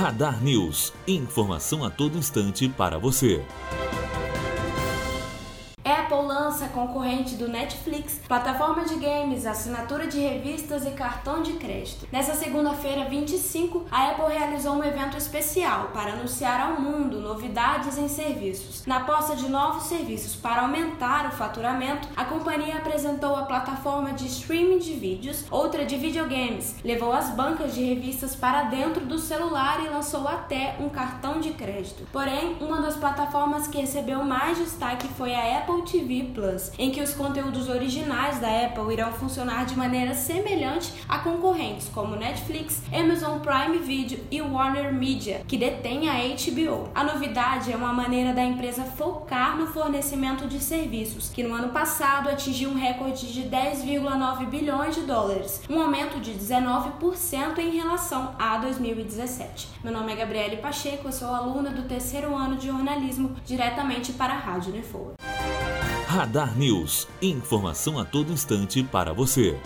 Radar News. Informação a todo instante para você. Apple lança concorrente do Netflix, plataforma de games, assinatura de revistas e cartão de crédito. Nessa segunda-feira, 25, a Apple realizou um evento especial para anunciar ao mundo novidades em serviços. Na aposta de novos serviços para aumentar o faturamento, a companhia apresentou a plataforma de streaming de vídeos, outra de videogames, levou as bancas de revistas para dentro do celular e lançou até um cartão de crédito. Porém, uma das plataformas que recebeu mais destaque foi a Apple TV Plus, em que os conteúdos originais da Apple irão funcionar de maneira semelhante a concorrentes como Netflix, Amazon Prime Video e Warner Media, que detém a HBO. A novidade é uma maneira da empresa focar no fornecimento de serviços, que no ano passado atingiu um recorde de 10,9 bilhões de dólares, um aumento de 19% em relação a 2017. Meu nome é Gabriele Pacheco, eu sou aluna do terceiro ano de jornalismo, diretamente para a Rádio Unifor. Radar News. Informação a todo instante para você.